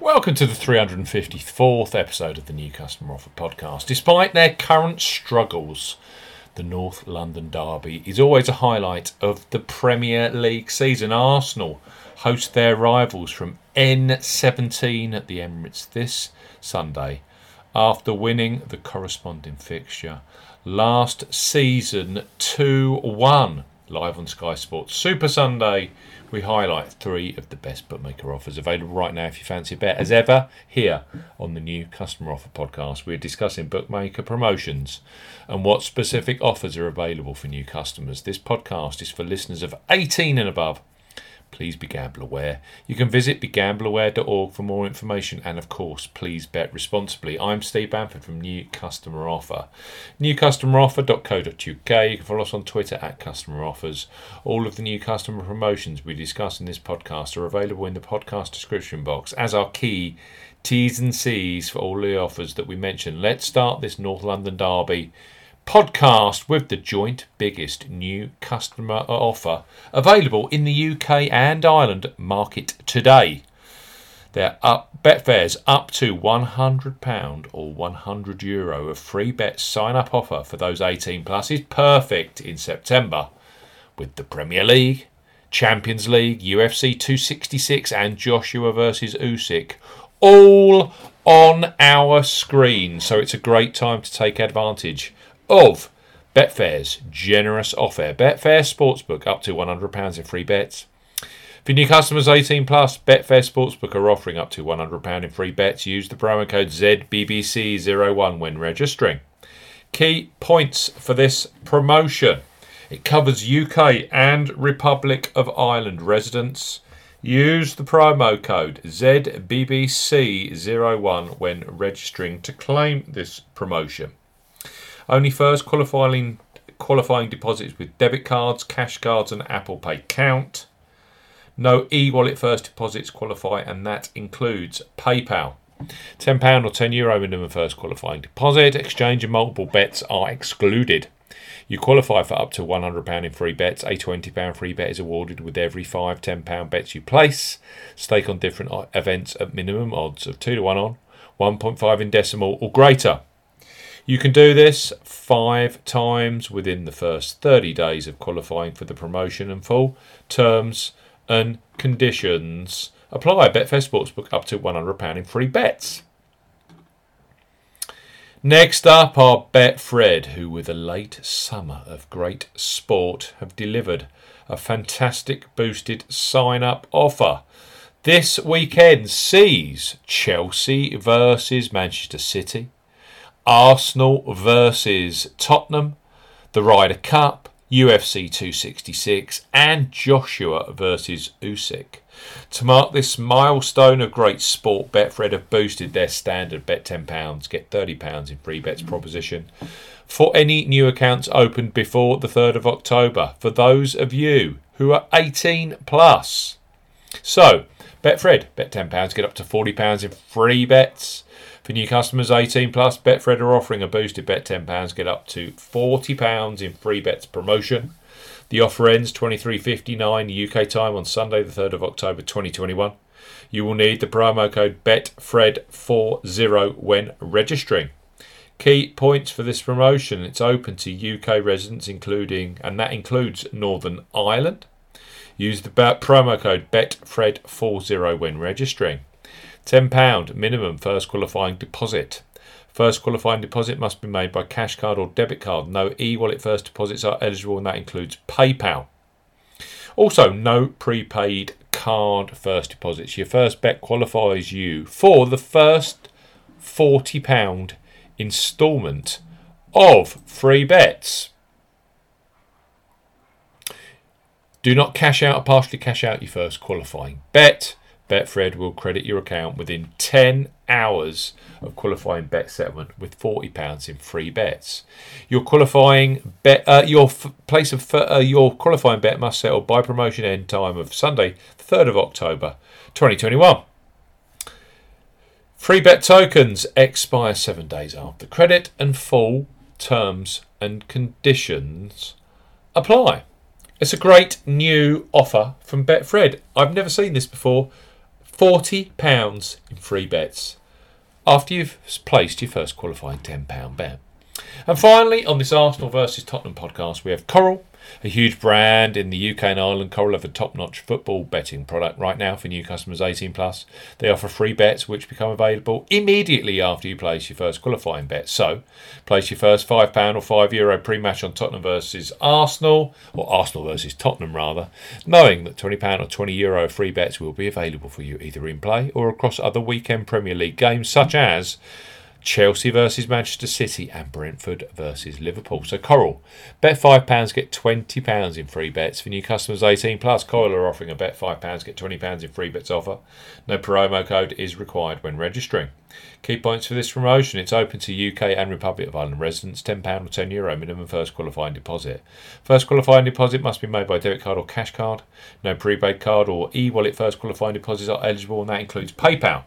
Welcome to the 354th episode of the New Customer Offer podcast. Despite their current struggles, the North London Derby is always a highlight of the Premier League season. Arsenal host their rivals from N17 at the Emirates this Sunday after winning the corresponding fixture last season 2 1 live on Sky Sports Super Sunday we highlight three of the best bookmaker offers available right now if you fancy a bet. As ever, here on the new Customer Offer podcast, we're discussing bookmaker promotions and what specific offers are available for new customers. This podcast is for listeners of 18 and above Please be gamble aware. You can visit begambleaware.org for more information and, of course, please bet responsibly. I'm Steve Bamford from New Customer Offer. NewCustomeroffer.co.uk. You can follow us on Twitter at Customer Offers. All of the new customer promotions we discuss in this podcast are available in the podcast description box as are key T's and C's for all the offers that we mentioned. Let's start this North London Derby podcast with the joint biggest new customer offer available in the UK and Ireland market today. They're up Betfair's up to £100 or €100 Euro of free bet sign up offer for those 18 plus is perfect in September with the Premier League, Champions League, UFC 266 and Joshua versus Usyk all on our screen. So it's a great time to take advantage of Betfair's generous offer. Betfair Sportsbook up to £100 in free bets. For new customers 18 plus, Betfair Sportsbook are offering up to £100 in free bets. Use the promo code ZBBC01 when registering. Key points for this promotion. It covers UK and Republic of Ireland residents. Use the promo code ZBBC01 when registering to claim this promotion. Only first qualifying qualifying deposits with debit cards, cash cards, and Apple Pay count. No e-wallet first deposits qualify, and that includes PayPal. £10 or €10 Euro minimum first qualifying deposit. Exchange and multiple bets are excluded. You qualify for up to £100 in free bets. A £20 free bet is awarded with every five £10 bets you place. Stake on different uh, events at minimum odds of 2 to 1 on, 1.5 in decimal or greater. You can do this five times within the first 30 days of qualifying for the promotion and full terms and conditions apply. Betfair Sportsbook up to £100 in free bets. Next up are Betfred, who, with a late summer of great sport, have delivered a fantastic boosted sign up offer. This weekend sees Chelsea versus Manchester City, Arsenal versus Tottenham, the Ryder Cup, UFC 266, and Joshua versus Usyk. To mark this milestone of great sport, Betfred have boosted their standard bet £10, get £30 in free bets proposition for any new accounts opened before the 3rd of October for those of you who are 18 plus. So, Betfred, bet £10, get up to £40 in free bets. For new customers 18 plus, Betfred are offering a boosted bet £10, get up to £40 in free bets promotion. The offer ends 23.59 UK time on Sunday, the 3rd of October 2021. You will need the promo code BETFRED40 when registering. Key points for this promotion it's open to UK residents, including, and that includes Northern Ireland. Use the promo code BETFRED40 when registering. £10 minimum first qualifying deposit. First qualifying deposit must be made by cash card or debit card. No e wallet first deposits are eligible, and that includes PayPal. Also, no prepaid card first deposits. Your first bet qualifies you for the first £40 instalment of free bets. Do not cash out or partially cash out your first qualifying bet. Betfred will credit your account within 10 hours of qualifying bet settlement with £40 in free bets. Your qualifying bet, uh, your f- place of uh, your qualifying bet must settle by promotion end time of Sunday, 3rd of October, 2021. Free bet tokens expire seven days after credit, and full terms and conditions apply. It's a great new offer from Betfred. I've never seen this before £40 in free bets after you've placed your first qualifying £10 bet. And finally, on this Arsenal versus Tottenham podcast, we have Coral, a huge brand in the UK and Ireland. Coral have a top-notch football betting product right now for new customers 18 plus. They offer free bets which become available immediately after you place your first qualifying bet. So, place your first five pound or five euro pre-match on Tottenham versus Arsenal, or Arsenal versus Tottenham rather, knowing that 20 pound or 20 euro free bets will be available for you either in play or across other weekend Premier League games such as Chelsea versus Manchester City and Brentford versus Liverpool. So Coral, bet five pounds get twenty pounds in free bets for new customers eighteen plus. Coral are offering a bet five pounds get twenty pounds in free bets offer. No promo code is required when registering. Key points for this promotion: it's open to UK and Republic of Ireland residents. Ten pound or ten euro minimum first qualifying deposit. First qualifying deposit must be made by debit card or cash card. No prepaid card or e-wallet first qualifying deposits are eligible, and that includes PayPal.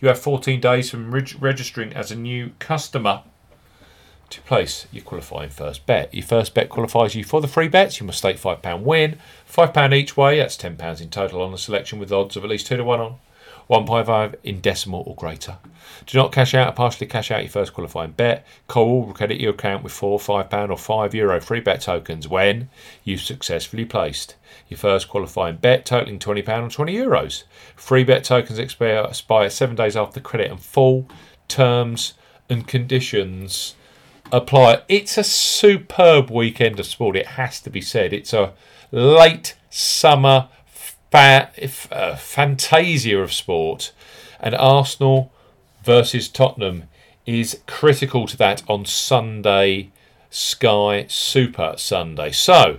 You have 14 days from reg- registering as a new customer to place your qualifying first bet. Your first bet qualifies you for the free bets. You must stake £5 win, £5 each way, that's £10 in total on the selection with odds of at least 2 to 1 on. 1.5 in decimal or greater. Do not cash out or partially cash out your first qualifying bet. Coral will credit your account with four, five pound, or five euro free bet tokens when you've successfully placed your first qualifying bet totaling twenty pound or twenty euros. Free bet tokens expire, expire seven days after credit, and full terms and conditions apply. It's a superb weekend of sport. It has to be said. It's a late summer fa- uh, fantasia of sport, and Arsenal versus Tottenham is critical to that on Sunday, Sky Super Sunday. So,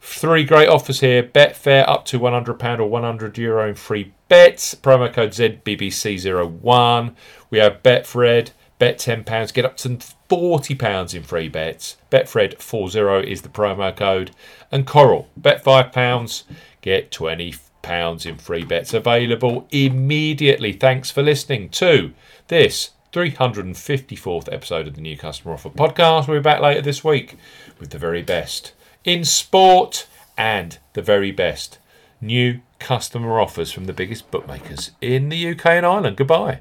three great offers here Betfair up to £100 or €100 Euro in free bets. Promo code ZBBC01. We have Betfred, bet £10, get up to £40 in free bets. Betfred40 is the promo code. And Coral, bet £5, get 25 £5 in free bets available immediately. Thanks for listening to this 354th episode of the New Customer Offer Podcast. We'll be back later this week with the very best in sport and the very best new customer offers from the biggest bookmakers in the UK and Ireland. Goodbye.